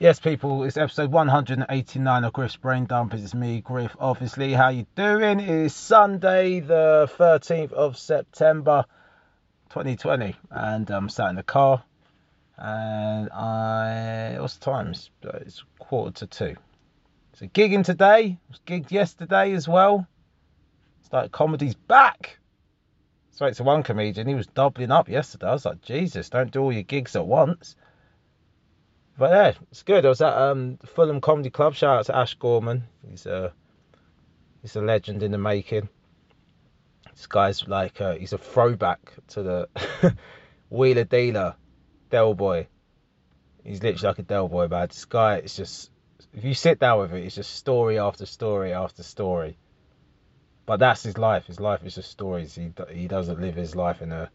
Yes, people, it's episode 189 of Griff's Brain Dump. It's me, Griff. Obviously, how you doing? It is Sunday, the 13th of September, 2020, and I'm sat in the car. And I, what's the time? It's, uh, it's quarter to two. So gigging today. Was gigged yesterday as well. It's like comedy's back. Spoke to one comedian. He was doubling up yesterday. I was like, Jesus, don't do all your gigs at once. But yeah, it's good. I was at um, Fulham Comedy Club. Shout out to Ash Gorman. He's a he's a legend in the making. This guy's like uh, he's a throwback to the Wheeler Dealer Del Boy. He's literally like a Del Boy, man. This guy is just if you sit down with it, it's just story after story after story. But that's his life. His life is just stories. He he doesn't live his life in a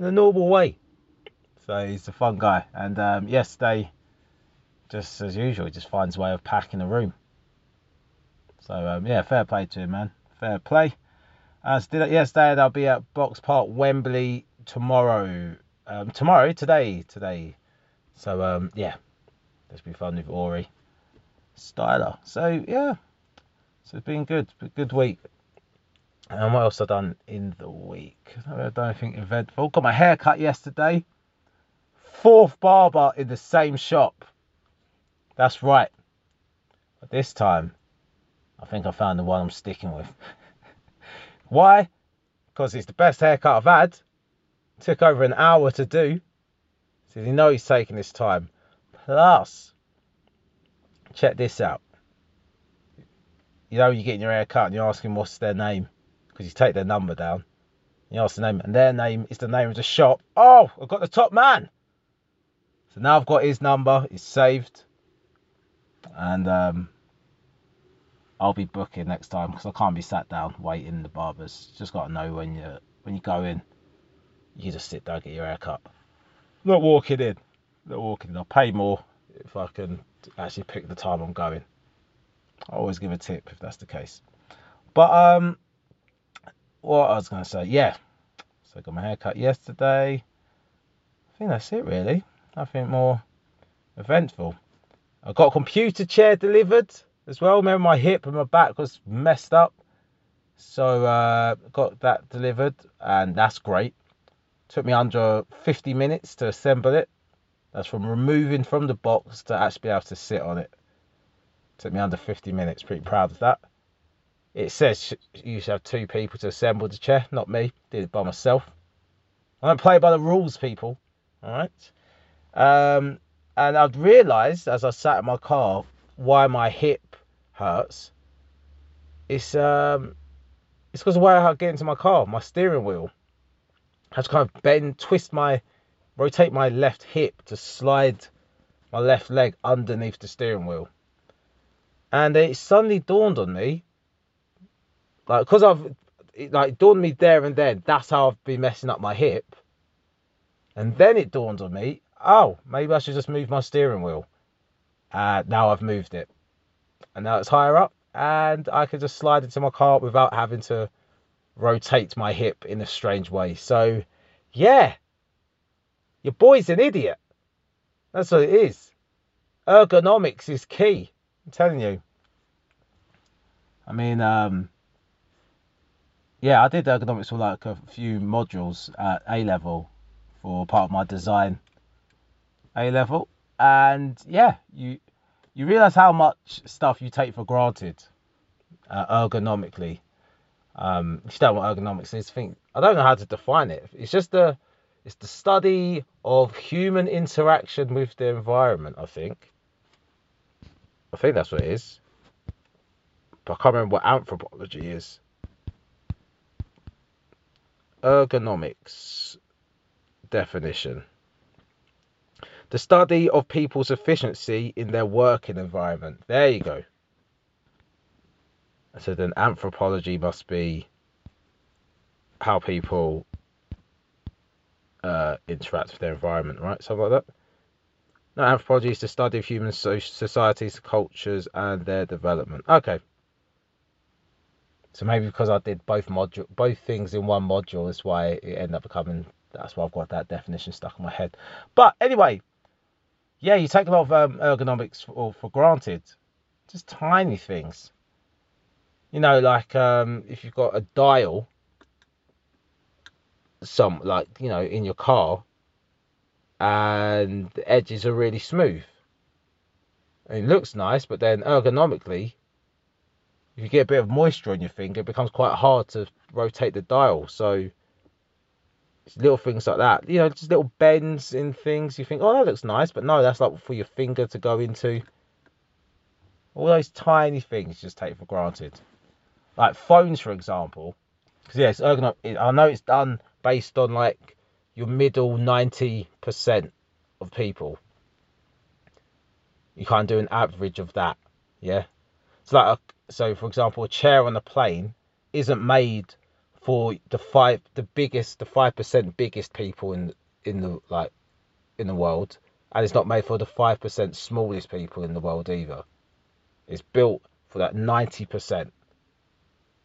in a normal way. So he's a fun guy. And um, yesterday, just as usual, he just finds a way of packing a room. So um, yeah, fair play to him, man. Fair play. Did it yesterday, I'll be at Box Park, Wembley tomorrow. Um, tomorrow, today, today. So um, yeah, let's be fun with Ori Styler. So yeah, so it's been good, good week. And what else I done in the week? I don't think eventful. Got my hair cut yesterday fourth barber in the same shop. That's right. But this time, I think I found the one I'm sticking with. Why? Because it's the best haircut I've had. Took over an hour to do. So you know he's taking his time. Plus, check this out. You know, you're getting your hair cut and you're asking what's their name because you take their number down. You ask the name, and their name is the name of the shop. Oh, I've got the top man. So now I've got his number, it's saved. And um, I'll be booking next time because I can't be sat down waiting in the barbers. Just got to know when you when you go in, you just sit down, get your hair cut. Not walking in. Not walking in. I'll pay more if I can actually pick the time I'm going. I always give a tip if that's the case. But um, what I was gonna say, yeah. So I got my hair cut yesterday. I think that's it really nothing more eventful. I got a computer chair delivered as well. Remember my hip and my back was messed up. So uh, got that delivered and that's great. Took me under 50 minutes to assemble it. That's from removing from the box to actually be able to sit on it. Took me under 50 minutes. Pretty proud of that. It says you should have two people to assemble the chair, not me. Did it by myself. I don't play by the rules, people. All right. Um, and I'd realised as I sat in my car why my hip hurts. It's um, it's because of the way I get into my car, my steering wheel. I have to kind of bend, twist my, rotate my left hip to slide my left leg underneath the steering wheel. And it suddenly dawned on me, like, because I've, it, like, dawned me there and then, that's how I've been messing up my hip. And then it dawned on me, oh, maybe I should just move my steering wheel. Uh, now I've moved it. And now it's higher up, and I can just slide into my car without having to rotate my hip in a strange way. So, yeah, your boy's an idiot. That's what it is. Ergonomics is key. I'm telling you. I mean, um, yeah, I did ergonomics for like a few modules at A level for part of my design a level, and yeah, you you realize how much stuff you take for granted uh, ergonomically. Um, if you don't know what ergonomics is, think I don't know how to define it. It's just the it's the study of human interaction with the environment. I think. I think that's what it is. But I can't remember what anthropology is. Ergonomics definition the study of people's efficiency in their working environment. There you go. So then anthropology must be how people uh, interact with their environment, right? Something like that. No, anthropology is the study of human societies, cultures, and their development. Okay. So maybe because I did both module, both things in one module, is why it ended up becoming. That's why I've got that definition stuck in my head. But anyway, yeah, you take a lot of um, ergonomics for, for granted. Just tiny things. You know, like um, if you've got a dial, some like you know in your car, and the edges are really smooth. it looks nice, but then ergonomically, if you get a bit of moisture on your finger, it becomes quite hard to rotate the dial. So little things like that, you know, just little bends in things. You think, oh, that looks nice, but no, that's like for your finger to go into. All those tiny things just take for granted, like phones, for example. Because yes, ergonomic. I know it's done based on like your middle ninety percent of people. You can't do an average of that, yeah. So like, a, so for example, a chair on a plane isn't made for the five the biggest the five percent biggest people in in the like in the world. And it's not made for the five percent smallest people in the world either. It's built for that 90%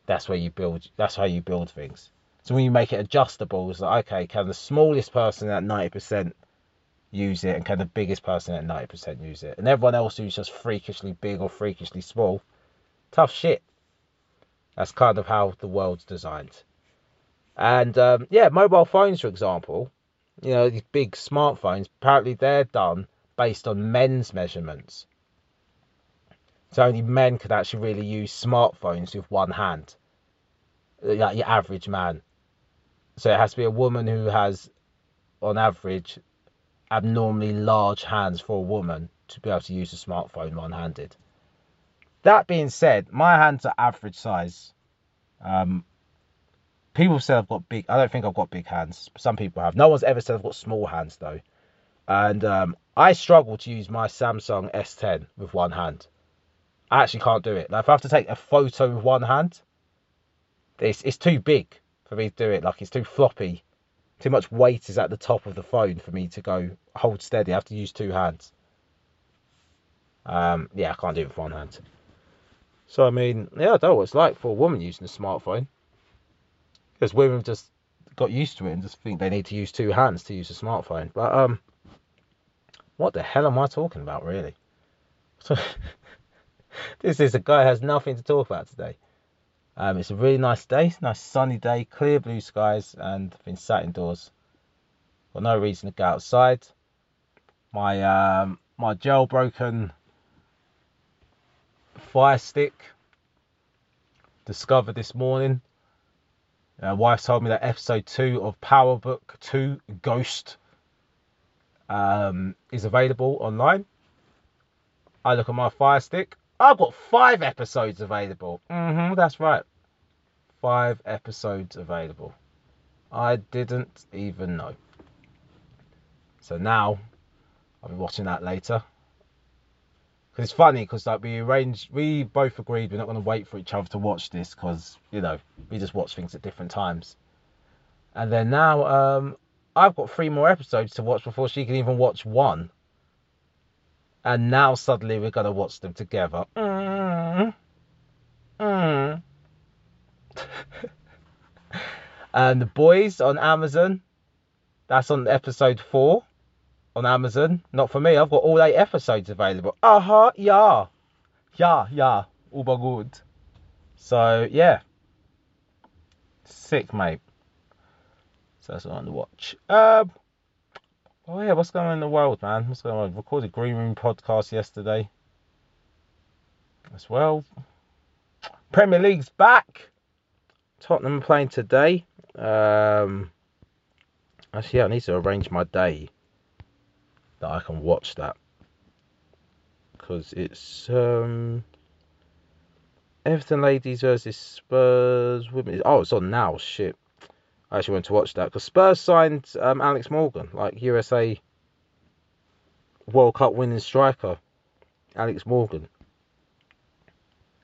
that's where you build that's how you build things. So when you make it adjustable it's like okay can the smallest person at 90% use it and can the biggest person at 90% use it? And everyone else who's just freakishly big or freakishly small tough shit. That's kind of how the world's designed and um, yeah, mobile phones, for example, you know, these big smartphones, apparently they're done based on men's measurements. So only men could actually really use smartphones with one hand, like your average man. So it has to be a woman who has, on average, abnormally large hands for a woman to be able to use a smartphone one handed. That being said, my hands are average size. Um, People say I've got big. I don't think I've got big hands. Some people have. No one's ever said I've got small hands though. And um, I struggle to use my Samsung S10 with one hand. I actually can't do it. Like if I have to take a photo with one hand, it's it's too big for me to do it. Like it's too floppy. Too much weight is at the top of the phone for me to go hold steady. I have to use two hands. Um, yeah, I can't do it with one hand. So I mean, yeah, I don't know what it's like for a woman using a smartphone because women just got used to it and just think they need to use two hands to use a smartphone. But um, what the hell am I talking about, really? So this is a guy has nothing to talk about today. Um, it's a really nice day, nice sunny day, clear blue skies, and I've been sat indoors. Got no reason to go outside. My um, my jailbroken fire stick discovered this morning uh, wife told me that episode two of Power Book 2 Ghost um, is available online. I look at my Fire Stick. I've got five episodes available. Mm-hmm, that's right. Five episodes available. I didn't even know. So now I'll be watching that later. Because it's funny because like we arranged, we both agreed we're not going to wait for each other to watch this because you know we just watch things at different times. And then now um, I've got three more episodes to watch before she can even watch one. And now suddenly we're going to watch them together. Mm. Mm. and the boys on Amazon. That's on episode four on Amazon. Not for me. I've got all eight episodes available. Uh huh. Yeah. Yeah. Yeah. Uber good. So yeah. Sick, mate. So that's on the watch. Um. Oh yeah, what's going on in the world, man? What's going on? I Recorded Green Room podcast yesterday. As well. Premier League's back. Tottenham playing today. Um. Actually, I need to arrange my day that I can watch that because it's um Everton ladies versus Spurs women. Oh, it's on now. Shit, I actually went to watch that because Spurs signed um, Alex Morgan, like USA World Cup winning striker, Alex Morgan.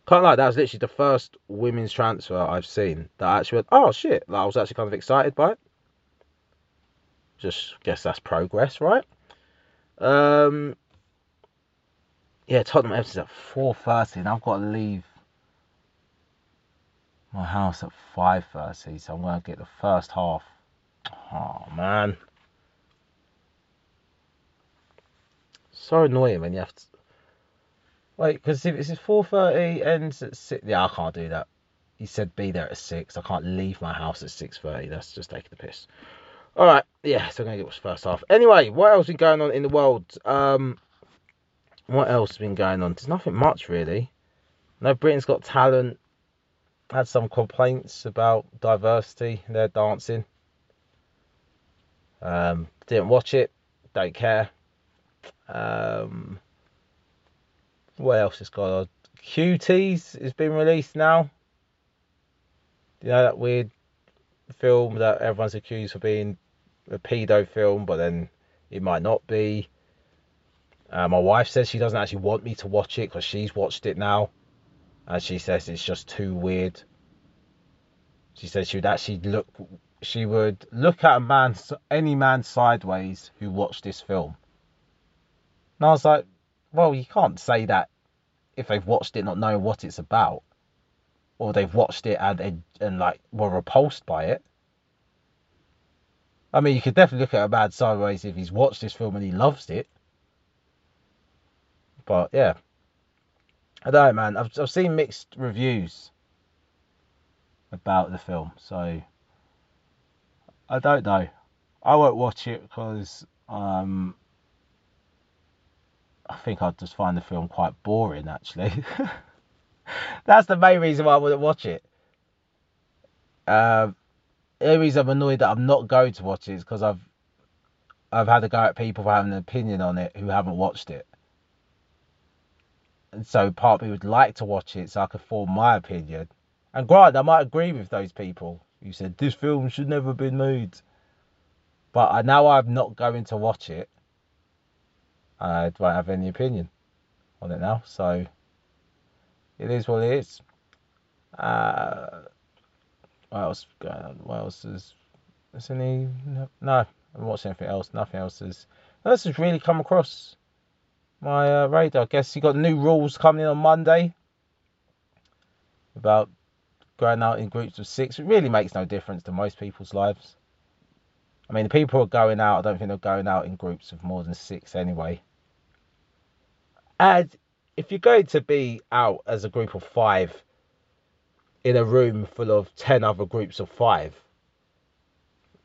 Kind of like that was literally the first women's transfer I've seen that I actually went, oh shit, like, I was actually kind of excited by it. Just guess that's progress, right? Um, yeah, Tottenham Everton's at four thirty, and I've got to leave my house at five thirty, so I'm gonna get the first half. Oh man. So annoying when you have to. Wait, because if it's 4:30 ends at six, yeah, I can't do that. He said be there at six. I can't leave my house at 6:30. That's just taking the piss. All right, yeah. So I'm gonna get what's first half. Anyway, what else has been going on in the world? Um, what else has been going on? There's nothing much really. No, Britain's Got Talent had some complaints about diversity in their dancing. Um, didn't watch it. Don't care. Um, what else has got on? Cuties has been released now. You know that weird film that everyone's accused of being a pedo film, but then it might not be. Uh, my wife says she doesn't actually want me to watch it because she's watched it now, and she says it's just too weird. She says she would actually look, she would look at a man, any man sideways who watched this film. And I was like, well, you can't say that if they've watched it not knowing what it's about, or they've watched it and and, and like were repulsed by it. I mean, you could definitely look at a man sideways if he's watched this film and he loves it. But yeah, I don't know, man. I've I've seen mixed reviews about the film, so I don't know. I won't watch it because um, I think I'd just find the film quite boring. Actually, that's the main reason why I wouldn't watch it. Um, reason I'm annoyed that I'm not going to watch it is because I've I've had to go at people for having an opinion on it who haven't watched it. And so part of me would like to watch it so I could form my opinion. And granted, I might agree with those people who said this film should never have been made. But I now I'm not going to watch it. I don't have any opinion on it now. So it is what it is. Uh, what else going on? What else is? Is any? No, no I haven't watched anything else. Nothing else is This has really come across my uh, radar. I guess you got new rules coming in on Monday about going out in groups of six. It really makes no difference to most people's lives. I mean, the people are going out, I don't think they're going out in groups of more than six anyway. And if you're going to be out as a group of five in a room full of 10 other groups of five,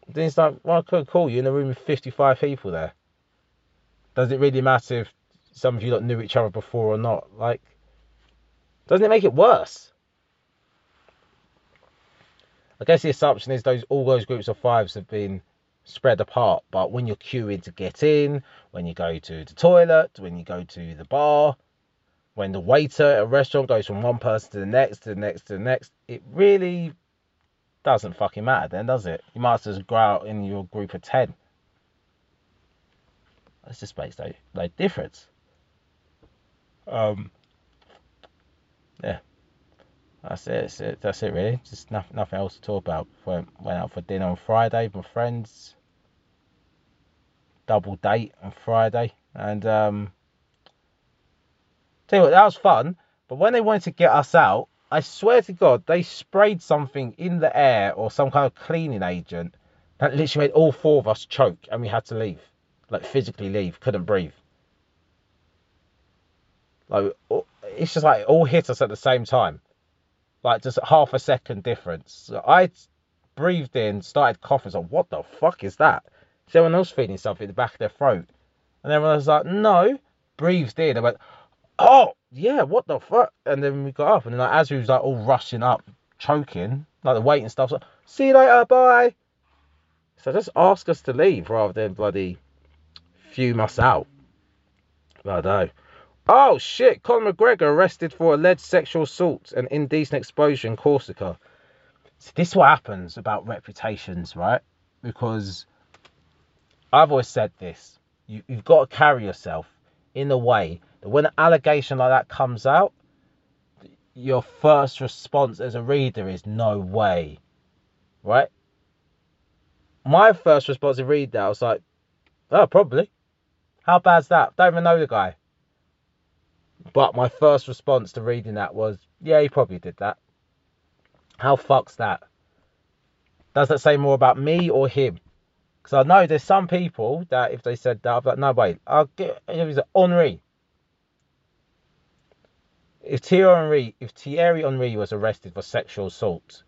then it's like, well, cool, you're in a room with 55 people there. Does it really matter if some of you lot knew each other before or not? Like, doesn't it make it worse? I guess the assumption is those all those groups of fives have been spread apart. But when you're queuing to get in, when you go to the toilet, when you go to the bar, when the waiter at a restaurant goes from one person to the next, to the next, to the next, it really doesn't fucking matter then, does it? You might as well go out in your group of 10. That's just makes no, no difference. Um, yeah. That's it. That's it, that's it really. Just nothing, nothing else to talk about. Went, went out for dinner on Friday with my friends. Double date on Friday. And um, tell you what, that was fun. But when they wanted to get us out, I swear to God, they sprayed something in the air or some kind of cleaning agent that literally made all four of us choke and we had to leave. Like physically leave, couldn't breathe. Like it's just like it all hit us at the same time like just half a second difference. So I breathed in, started coughing. So what the fuck is that? Is everyone else feeling something in the back of their throat? And everyone was like, no. Breathed in. I went, oh yeah, what the fuck? And then we got up, and then like, as we was like all rushing up, choking, like the weight and stuff. So see you later, bye. So just ask us to leave rather than bloody fume us out. I know. Oh shit! Conor McGregor arrested for alleged sexual assault and indecent exposure in Corsica. So this is what happens about reputations, right? Because I've always said this: you, you've got to carry yourself in a way that when an allegation like that comes out, your first response as a reader is no way, right? My first response to read that, I was like, oh, probably. How bad's that? Don't even know the guy. But my first response to reading that was, yeah, he probably did that. How fuck's that? Does that say more about me or him? Because I know there's some people that if they said that, I'd be like, no, wait, I'll get, it was Henry. If Thierry Henry, if Thierry Henry was arrested for sexual assault,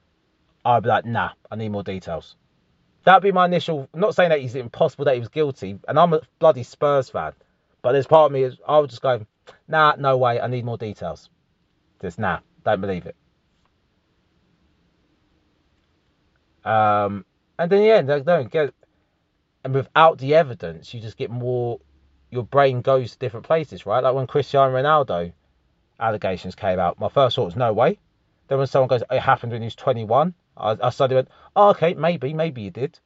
I'd be like, nah, I need more details. That'd be my initial. I'm not saying that he's impossible that he was guilty, and I'm a bloody Spurs fan, but there's part of me is I would just go, nah, no way, I need more details. Just nah, don't believe it. Um, and then yeah, don't get and without the evidence, you just get more. Your brain goes to different places, right? Like when Cristiano Ronaldo allegations came out, my first thought was no way. Then when someone goes, it happened when he was 21, I, I suddenly went, oh, okay, maybe, maybe you did.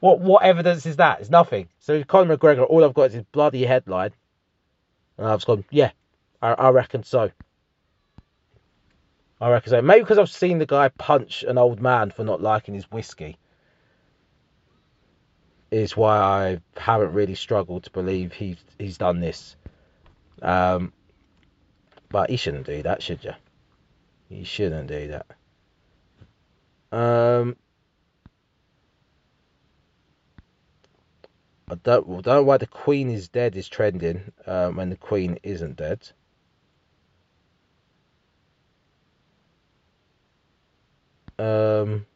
What what evidence is that? It's nothing. So Conor McGregor, all I've got is his bloody headline, and I've gone, yeah, I, I reckon so. I reckon so. Maybe because I've seen the guy punch an old man for not liking his whiskey is why I haven't really struggled to believe he's he's done this. Um, but he shouldn't do that, should you? He shouldn't do that. Um, I don't, don't know why the Queen is dead is trending um, when the Queen isn't dead. Um,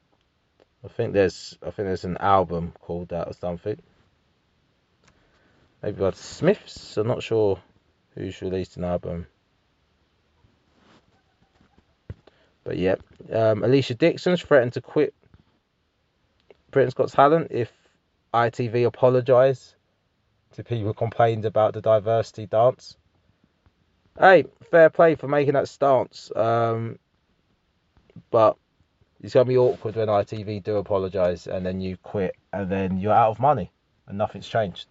I think there's I think there's an album called that or something. Maybe by Smiths. I'm not sure who's released an album. But yeah, um, Alesha Dixon's threatened to quit Britain's Got Talent if ITV apologise to people who complained about the diversity dance. Hey, fair play for making that stance. Um, but it's gonna be awkward when ITV do apologise and then you quit and then you're out of money and nothing's changed.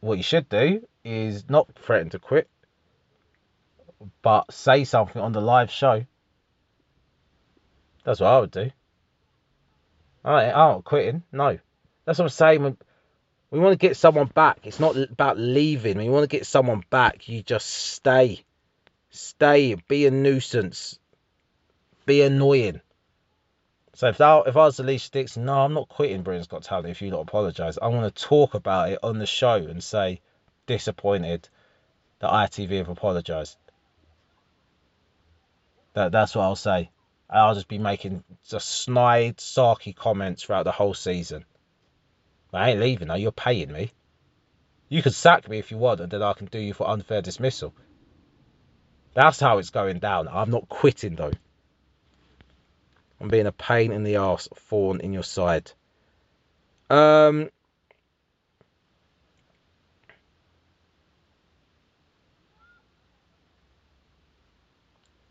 What you should do is not threaten to quit, but say something on the live show. That's what I would do. I not quitting. No, that's what I'm saying. We want to get someone back, it's not about leaving. When you want to get someone back, you just stay. Stay, be a nuisance, be annoying. So if that, if I was Alesha Dixon, no, I'm not quitting Britain's Got Talent if you don't apologise. I'm going to talk about it on the show and say, disappointed that ITV have apologised. That, that's what I'll say. I'll just be making just snide, sarky comments throughout the whole season. I ain't leaving though, you're paying me. You can sack me if you want, and then I can do you for unfair dismissal. That's how it's going down. I'm not quitting though. I'm being a pain in the ass, thorn in your side. Um.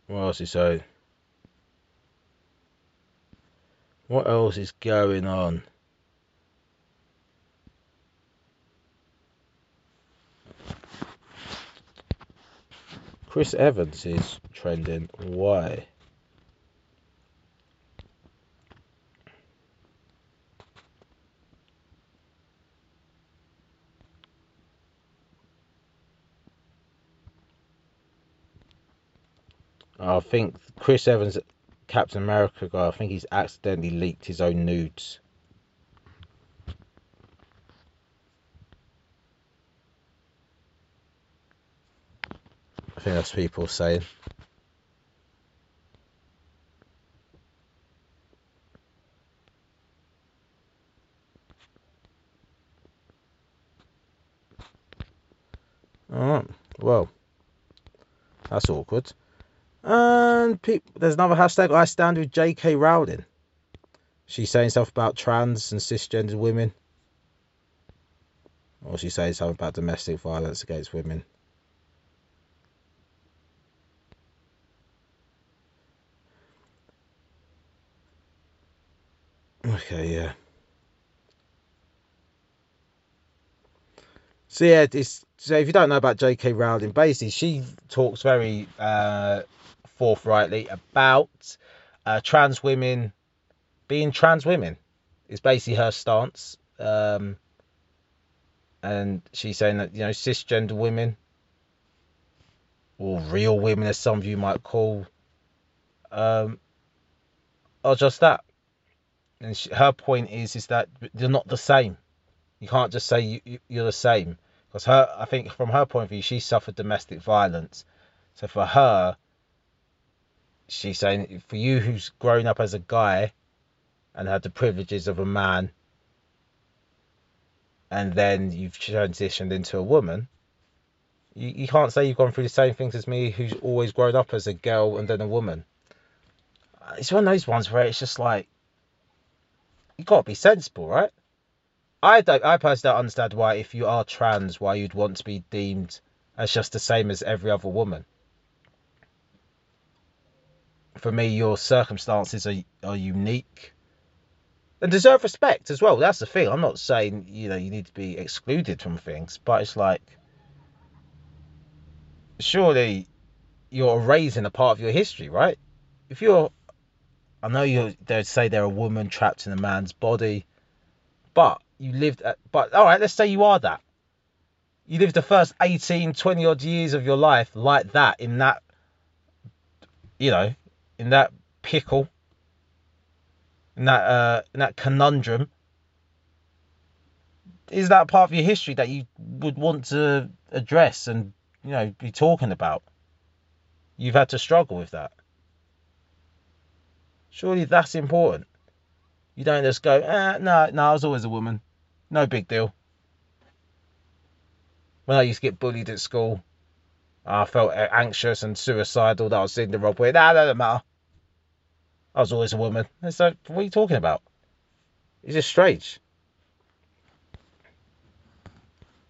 What else is so? What else is going on? Chris Evans is trending. Why? I think Chris Evans, Captain America guy, I think he's accidentally leaked his own nudes. I think that's people saying. Alright, well, that's awkward. And people, there's another hashtag I stand with J.K. Rowling. She's saying stuff about trans and cisgendered women. Or she's saying something about domestic violence against women. Okay, yeah. So yeah, so if you don't know about J.K. Rowling, basically she talks very uh, forthrightly about uh, trans women being trans women. Is basically her stance, um, and she's saying that you know cisgender women or real women, as some of you might call, um, are just that. And she, her point is is that you're not the same. You can't just say you, you, you're the same because her. I think from her point of view, she suffered domestic violence. So for her, she's saying for you who's grown up as a guy and had the privileges of a man and then you've transitioned into a woman you, you can't say you've gone through the same things as me who's always grown up as a girl and then a woman it's one of those ones where it's just like you got to be sensible right i don't i personally don't understand why if you are trans why you'd want to be deemed as just the same as every other woman for me, your circumstances are are unique and deserve respect as well. That's the thing. I'm not saying you know you need to be excluded from things, but it's like surely you're erasing a part of your history, right? If you're, I know you they'd say they're a woman trapped in a man's body, but you lived at, but all right, let's say you are that. You lived the first 18, 20 odd years of your life like that in that, you know, in that pickle, in that uh, in that conundrum, is that part of your history that you would want to address and you know be talking about? You've had to struggle with that. Surely that's important. You don't just go, eh, no, no, I was always a woman. No big deal. When I used to get bullied at school, I felt anxious and suicidal that I was in the wrong way. Nah, that doesn't matter. I was always a woman. It's like, what are you talking about? It's just strange.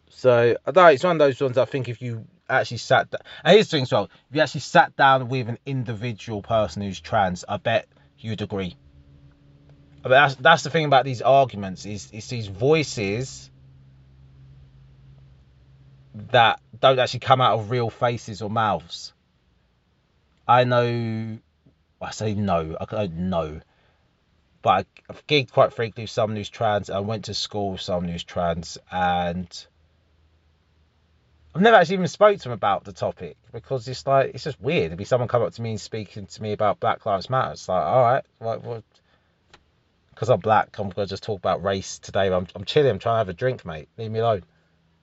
So I know it's one of those ones I think if you actually sat down, and here's the thing as well, if you actually sat down with an individual person who's trans, I bet you'd agree. But that's that's the thing about these arguments is it's these voices that don't actually come out of real faces or mouths. I know I say no, I don't know. But I've gigged quite frequently with someone who's trans. I went to school with someone who's trans, and I've never actually even spoke to them about the topic because it's like it's just weird. It'd be someone come up to me and speaking to me about Black Lives Matter. It's like, all right, like what? Because I'm black, I'm gonna just talk about race today. I'm, I'm chilling. I'm trying to have a drink, mate. Leave me alone.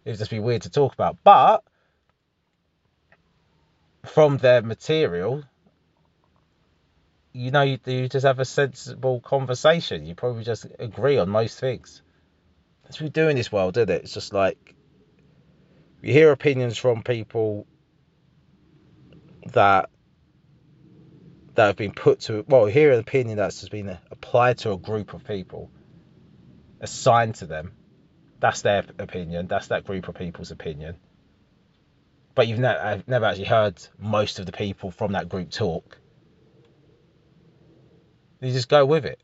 It'd just be weird to talk about. But from their material, you know, you, you just have a sensible conversation. You probably just agree on most things. That's what we do in this world, isn't it? It's just like you hear opinions from people that that have been put to well, hear an opinion that's just been applied to a group of people, assigned to them. That's their opinion. That's that group of people's opinion. But you've never, never actually heard most of the people from that group talk you just go with it.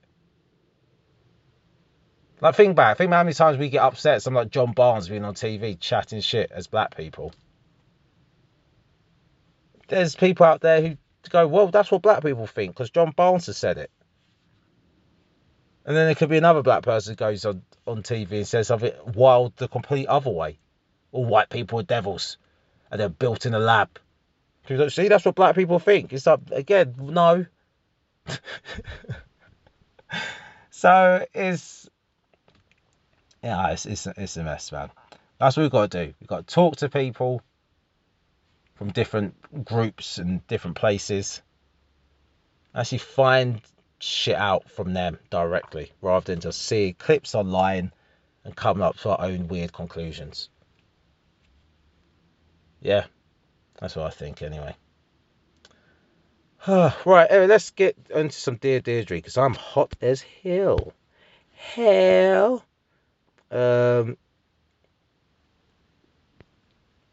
Like, think back. Think about how many times we get upset. Something like John Barnes being on TV chatting shit as black people. There's people out there who go, well, that's what black people think because John Barnes has said it. And then there could be another black person who goes on, on TV and says something wild the complete other way. All white people are devils and they're built in a lab. See, that's what black people think. It's like, again, no. so it's yeah, it's, it's it's a mess, man. That's what we've got to do. We've got to talk to people from different groups and different places. Actually, find shit out from them directly, rather than just see clips online and come up to our own weird conclusions. Yeah, that's what I think, anyway. right, anyway, let's get into some Dear Deirdre because I'm hot as hell. Hell. Um.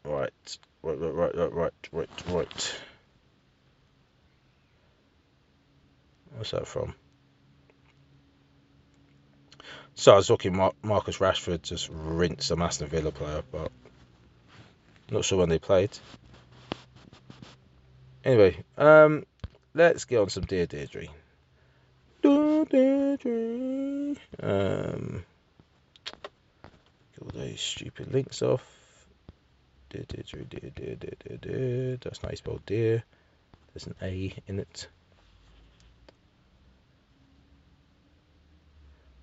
Right, right, right, right, right, right, right. What's that from? So I was looking Mar- Marcus Rashford just rinsed a Aston Villa player, but not sure when they played. Anyway, um, let's get on some Dear Deirdre. Dear Deirdre. Um, all those stupid links off. Dear Deirdre, dear, dear, dear, dear, dear. That's not how you spell dear. There's an A in it.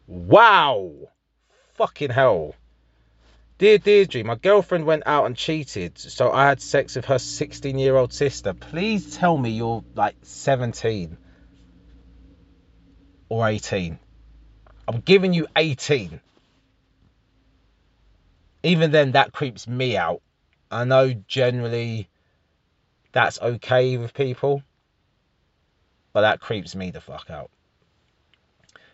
Wow. Fucking hell. Dear Deirdre, my girlfriend went out and cheated, so I had sex with her 16 year old sister. Please tell me you're like 17 or 18. I'm giving you 18. Even then, that creeps me out. I know generally that's okay with people, but that creeps me the fuck out.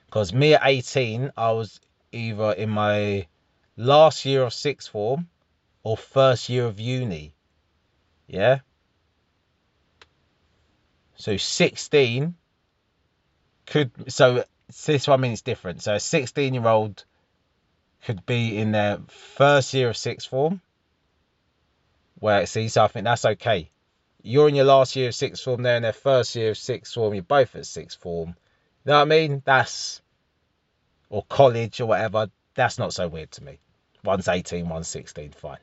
Because me at 18, I was either in my last year of sixth form or first year of uni. Yeah? So 16 could so this one means different. So a 16 year old could be in their first year of sixth form. Where see, so I think that's okay. You're in your last year of sixth form, they're in their first year of sixth form, you're both at sixth form. You know what I mean? That's or college or whatever, that's not so weird to me. One's 18, one's 16, fine.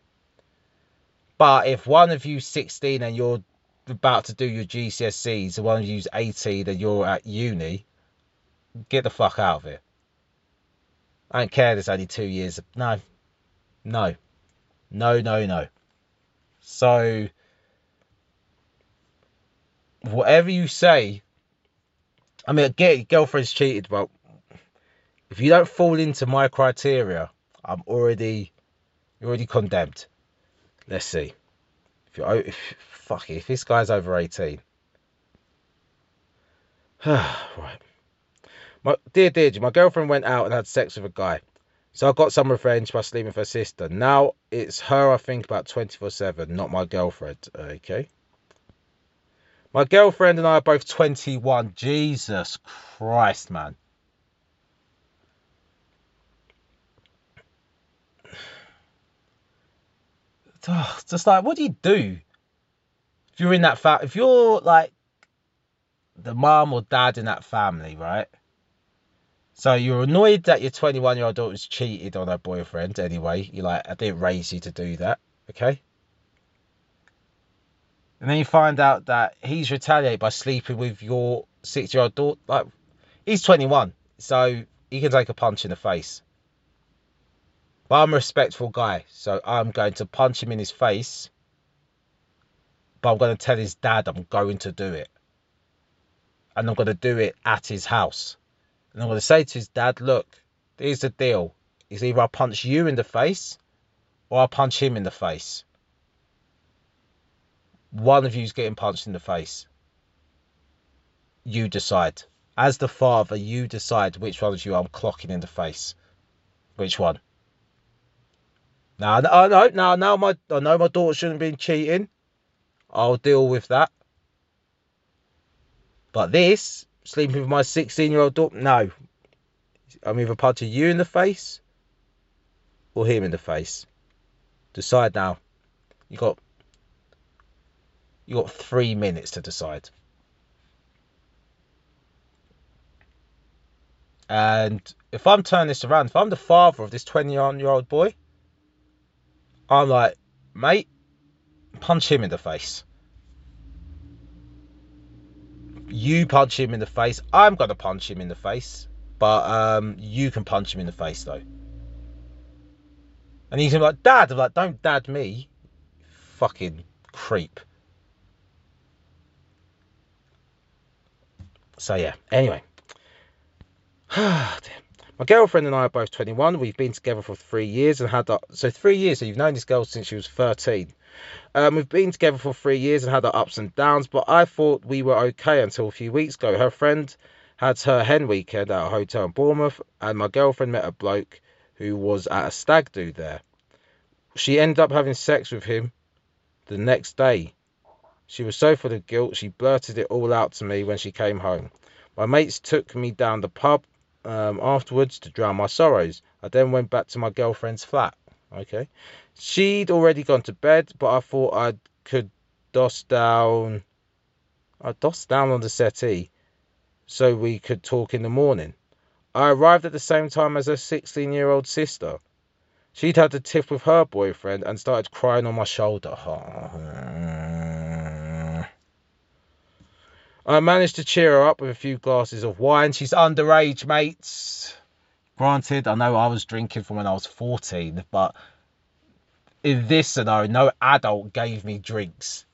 But if one of you's 16 and you're about to do your GCSEs, and one of you's 18 and you're at uni, get the fuck out of it. I don't care there's only two years. No. No. No, no, no. So, whatever you say, I mean, get girlfriend's cheated, but if you don't fall into my criteria, I'm already you're already condemned. Let's see. If you're if, fuck it, if this guy's over 18. right. My dear Deirdre, my girlfriend went out and had sex with a guy. So I got some revenge by sleeping with her sister. Now it's her I think about 24 7, not my girlfriend. Okay. My girlfriend and I are both 21. Jesus Christ, man. just like what do you do if you're in that fa- if you're like the mom or dad in that family, right? So you're annoyed that your 21 year old daughter's cheated on her boyfriend anyway. You're like, I didn't raise you to do that, okay? And then you find out that he's retaliated by sleeping with your six year old daughter. Like, he's 21, so he can take a punch in the face. But I'm a respectful guy, so I'm going to punch him in his face. But I'm going to tell his dad I'm going to do it. And I'm going to do it at his house. And I'm going to say to his dad, look, here's the deal. It's either I punch you in the face or I punch him in the face. One of you's getting punched in the face. You decide. As the father, you decide which one of you I'm clocking in the face. Which one? Now, I know, now, now my, I know my daughter shouldn't have been cheating. I'll deal with that. But this, sleeping with my 16 year old daughter, no. I'm either punching you in the face or him in the face. Decide now. You got you got three minutes to decide. And if I'm turning this around, if I'm the father of this 21 year old boy, I'm like, mate, punch him in the face. You punch him in the face. I'm gonna punch him in the face, but um, you can punch him in the face though. And he's like, Dad. I'm like, don't dad me, fucking creep. So yeah. Anyway. My girlfriend and I are both 21. We've been together for three years and had our, so three years. So you've known this girl since she was 13. Um, we've been together for three years and had our ups and downs, but I thought we were okay until a few weeks ago. Her friend had her hen weekend at a hotel in Bournemouth, and my girlfriend met a bloke who was at a stag do there. She ended up having sex with him the next day. She was so full of guilt, she blurted it all out to me when she came home. My mates took me down the pub um, afterwards to drown my sorrows. I then went back to my girlfriend's flat. Okay. She'd already gone to bed, but I thought I could doss down. I doss down on the settee so we could talk in the morning. I arrived at the same time as her 16 year old sister. She'd had a tiff with her boyfriend and started crying on my shoulder. I managed to cheer her up with a few glasses of wine. She's underage, mates. Granted, I know I was drinking from when I was 14, but in this scenario, no adult gave me drinks,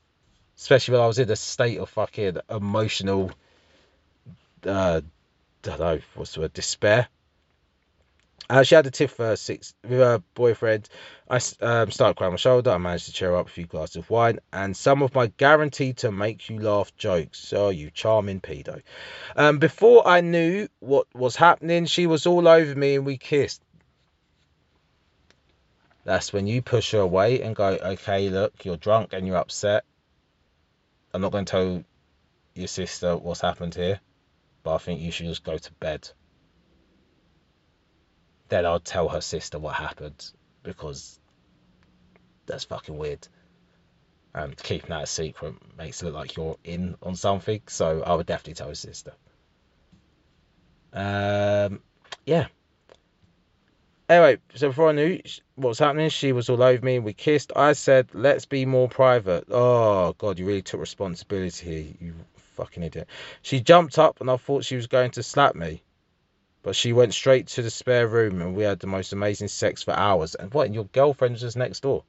especially when I was in a state of fucking emotional, uh, I don't know, what's the word, despair. Uh, she had a tiff six with her boyfriend. I um, started crying on my shoulder. I managed to cheer her up a few glasses of wine and some of my guaranteed to make you laugh jokes. Oh, you charming pedo. Um, before I knew what was happening, she was all over me and we kissed. That's when you push her away and go, okay, look, you're drunk and you're upset. I'm not going to tell your sister what's happened here, but I think you should just go to bed then I'll tell her sister what happened because that's fucking weird. And keeping that a secret makes it look like you're in on something. So I would definitely tell her sister. Um, yeah. Anyway, so before I knew what was happening, she was all over me. We kissed. I said, "Let's be more private." Oh God, you really took responsibility here, you fucking idiot. She jumped up, and I thought she was going to slap me. But she went straight to the spare room and we had the most amazing sex for hours. And what, your girlfriend was just next door?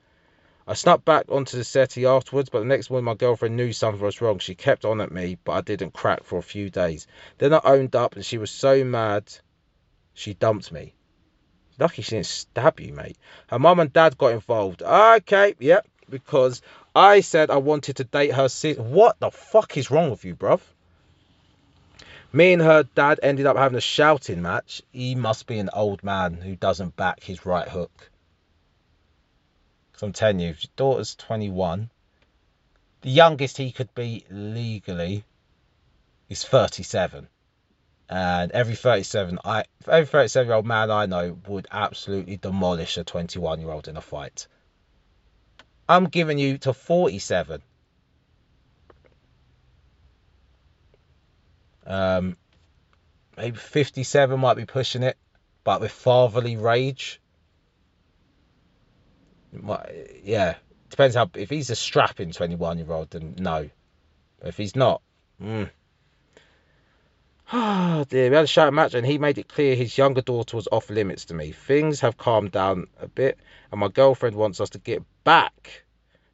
I snuck back onto the settee afterwards, but the next morning my girlfriend knew something was wrong. She kept on at me, but I didn't crack for a few days. Then I owned up and she was so mad she dumped me. Lucky she didn't stab you, mate. Her mum and dad got involved. Okay, yep, because I said I wanted to date her sister. What the fuck is wrong with you, bruv? Me and her dad ended up having a shouting match. He must be an old man who doesn't back his right hook. I'm telling you, your daughter's 21, the youngest he could be legally is 37. And every 37, I every 37 year old man I know would absolutely demolish a 21 year old in a fight. I'm giving you to 47. Um, maybe 57 might be pushing it, but with fatherly rage, might, yeah, depends how. If he's a strapping 21 year old, then no. But if he's not, mm. Oh dear, we had a shout match and he made it clear his younger daughter was off limits to me. Things have calmed down a bit and my girlfriend wants us to get back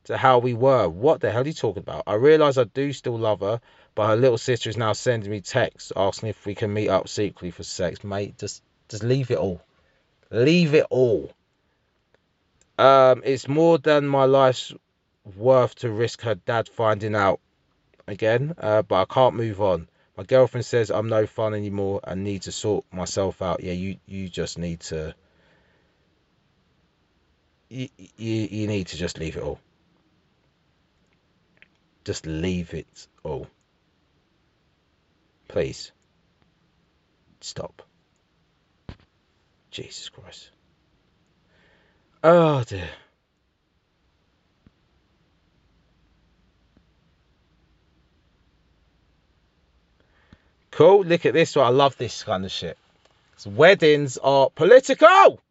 to how we were. What the hell are you talking about? I realise I do still love her, but her little sister is now sending me texts asking if we can meet up secretly for sex. Mate, just just leave it all. Leave it all. Um, it's more than my life's worth to risk her dad finding out again, uh, but I can't move on. My girlfriend says I'm no fun anymore and need to sort myself out. Yeah, you you just need to you, you, you need to just leave it all. Just leave it all. Please. Stop. Jesus Christ. Oh dear. Cool. Look at this. I love this kind of shit. weddings are political.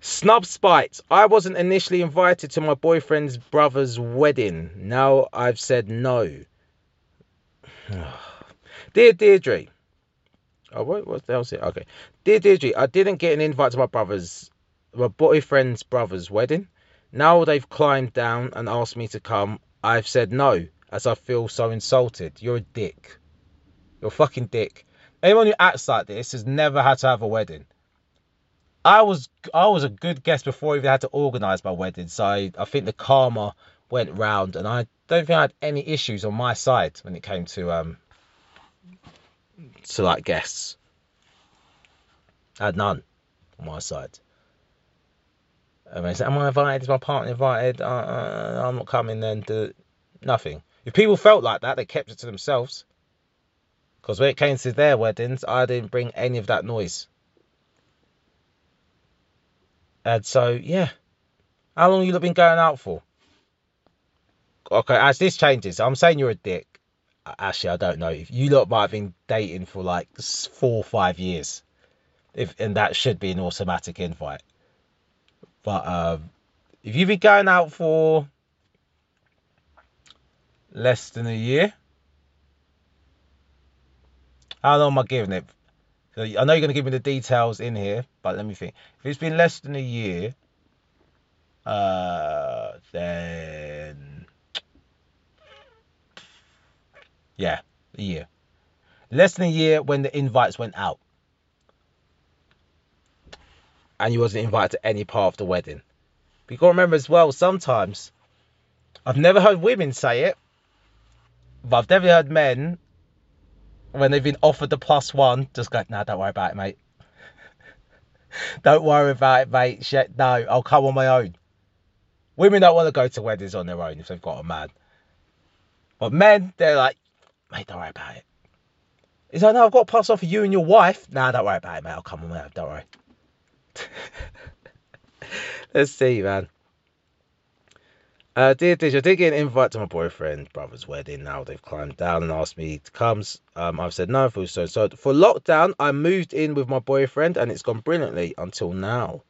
Snub spite. I wasn't initially invited to my boyfriend's brother's wedding. Now I've said no. Dear Deirdre. Oh, what, what it? Okay. Dear Deirdre, I didn't get an invite to my brother's, my boyfriend's brother's wedding. Now they've climbed down and asked me to come. I've said no, as I feel so insulted. You're a dick. You're a fucking dick. Anyone who acts like this has never had to have a wedding. I was I was a good guest before I even had to organise my wedding, so I, I think the karma went round, and I don't think I had any issues on my side when it came to um to like guests. I had none on my side. I mean, am I invited? Is my partner invited? Uh, uh, I'm not coming. Then do nothing. If people felt like that, they kept it to themselves. Because when it came to their weddings, I didn't bring any of that noise. And so, yeah. How long you been going out for? Okay, as this changes, I'm saying you're a dick. Actually, I don't know. If you lot might have been dating for like four or five years, if and that should be an automatic invite. But um, if you've been going out for less than a year, how long am I giving it? I know you're going to give me the details in here, but let me think. If it's been less than a year, uh, then yeah, a year. Less than a year when the invites went out, and you wasn't invited to any part of the wedding. But you got to remember as well. Sometimes I've never heard women say it, but I've definitely heard men when they've been offered the plus one, just go, nah, don't worry about it, mate. don't worry about it, mate. Shit, no, I'll come on my own. Women don't want to go to weddings on their own if they've got a man. But men, they're like, mate, don't worry about it. He's like, no, I've got a plus off for you and your wife. Nah, don't worry about it, mate. I'll come on own. Don't worry. Let's see, man. Uh, dear Dish, I did get an invite to my boyfriend's brother's wedding. Now they've climbed down and asked me to come. Um, I've said no for so. So for lockdown, I moved in with my boyfriend and it's gone brilliantly until now.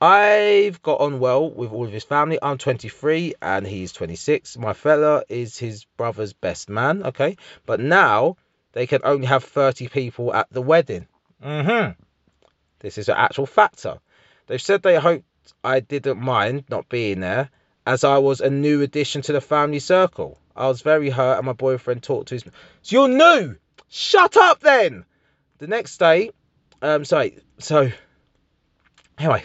I've got on well with all of his family. I'm 23 and he's 26. My fella is his brother's best man. Okay, but now they can only have 30 people at the wedding. Mm-hmm. This is an actual factor. They've said they hoped I didn't mind not being there as I was a new addition to the family circle. I was very hurt, and my boyfriend talked to his. So you're new. Shut up then. The next day, um, sorry. So anyway,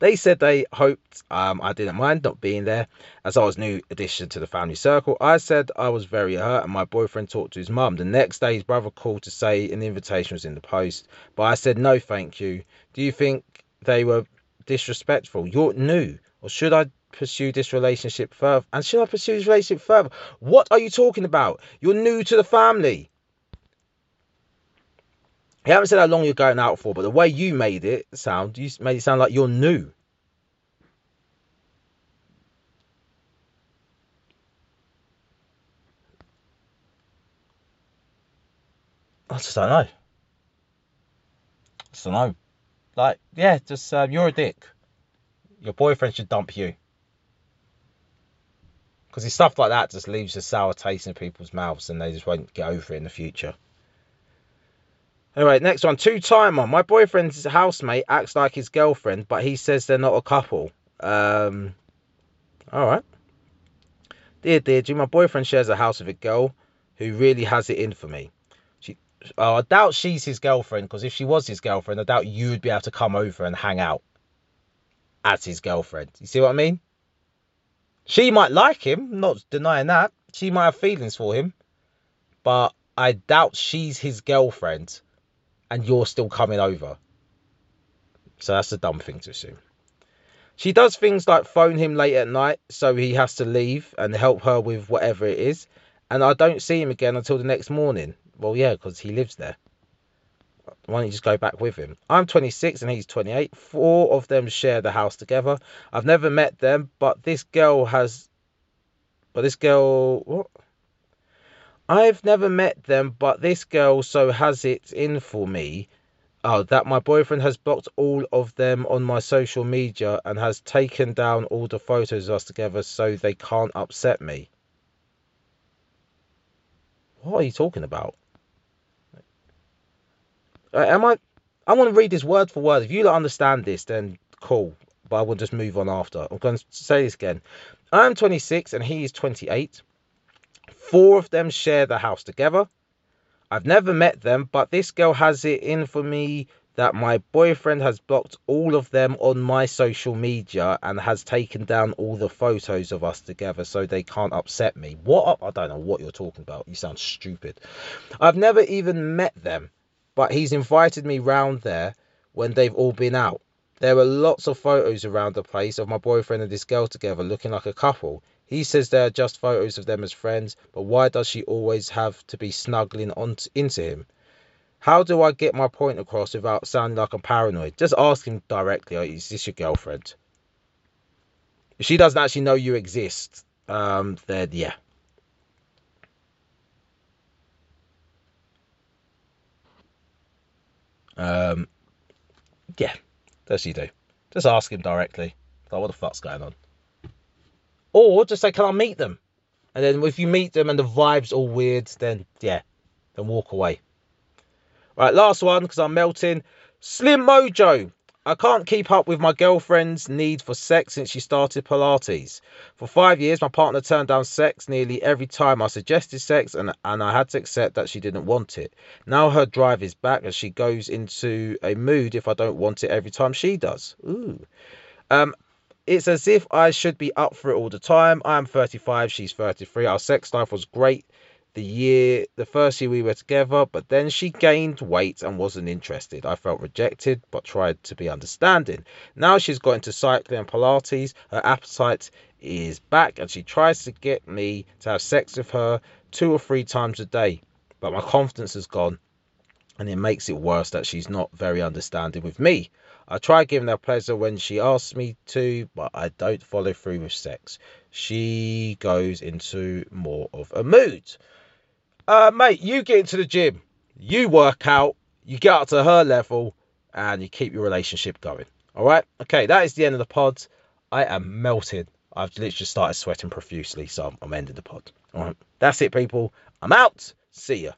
they said they hoped um, I didn't mind not being there as I was new addition to the family circle. I said I was very hurt, and my boyfriend talked to his mum. The next day, his brother called to say an invitation was in the post, but I said no, thank you. Do you think they were disrespectful? You're new, or should I pursue this relationship further? And should I pursue this relationship further? What are you talking about? You're new to the family. You haven't said how long you're going out for, but the way you made it sound, you made it sound like you're new. I just don't know. Just don't know. Like, yeah, just um, you're a dick. Your boyfriend should dump you. Because stuff like that just leaves a sour taste in people's mouths and they just won't get over it in the future. Anyway, next one. Two timer. My boyfriend's housemate acts like his girlfriend, but he says they're not a couple. Um, all right. Dear Deirdre, my boyfriend shares a house with a girl who really has it in for me. She, oh, I doubt she's his girlfriend because if she was his girlfriend, I doubt you'd be able to come over and hang out as his girlfriend. You see what I mean? She might like him, not denying that. She might have feelings for him, but I doubt she's his girlfriend and you're still coming over. So that's a dumb thing to assume. She does things like phone him late at night so he has to leave and help her with whatever it is. And I don't see him again until the next morning. Well, yeah, because he lives there. Why don't you just go back with him? I'm 26 and he's 28. Four of them share the house together. I've never met them, but this girl has. But this girl. What? I've never met them, but this girl so has it in for me. Oh, that my boyfriend has blocked all of them on my social media and has taken down all the photos of us together so they can't upset me. What are you talking about? Am I? I want to read this word for word. If you don't understand this, then cool. But I will just move on after. I'm going to say this again. I'm 26 and he is 28. Four of them share the house together. I've never met them, but this girl has it in for me that my boyfriend has blocked all of them on my social media and has taken down all the photos of us together so they can't upset me. What? I don't know what you're talking about. You sound stupid. I've never even met them but he's invited me round there when they've all been out. There were lots of photos around the place of my boyfriend and this girl together looking like a couple. He says they are just photos of them as friends, but why does she always have to be snuggling on into him? How do I get my point across without sounding like I'm paranoid? Just ask him directly, oh, is this your girlfriend? If she doesn't actually know you exist, um, then yeah, Um, yeah, that's you do. Just ask him directly. Like, what the fuck's going on? Or just say, can I meet them? And then if you meet them and the vibe's all weird, then yeah, then walk away. Right, last one because I'm melting. Slim Mojo. I can't keep up with my girlfriend's need for sex since she started Pilates. For five years, my partner turned down sex nearly every time I suggested sex, and, and I had to accept that she didn't want it. Now her drive is back, and she goes into a mood if I don't want it every time she does. Ooh. Um, it's as if I should be up for it all the time. I'm 35, she's 33. Our sex life was great the year the first year we were together but then she gained weight and wasn't interested i felt rejected but tried to be understanding now she's got into cycling and pilates her appetite is back and she tries to get me to have sex with her two or three times a day but my confidence has gone and it makes it worse that she's not very understanding with me I try giving her pleasure when she asks me to, but I don't follow through with sex. She goes into more of a mood uh, mate, you get into the gym, you work out, you get up to her level, and you keep your relationship going. All right. Okay, that is the end of the pod. I am melted. I've literally started sweating profusely, so I'm, I'm ending the pod. All right. That's it, people. I'm out. See ya.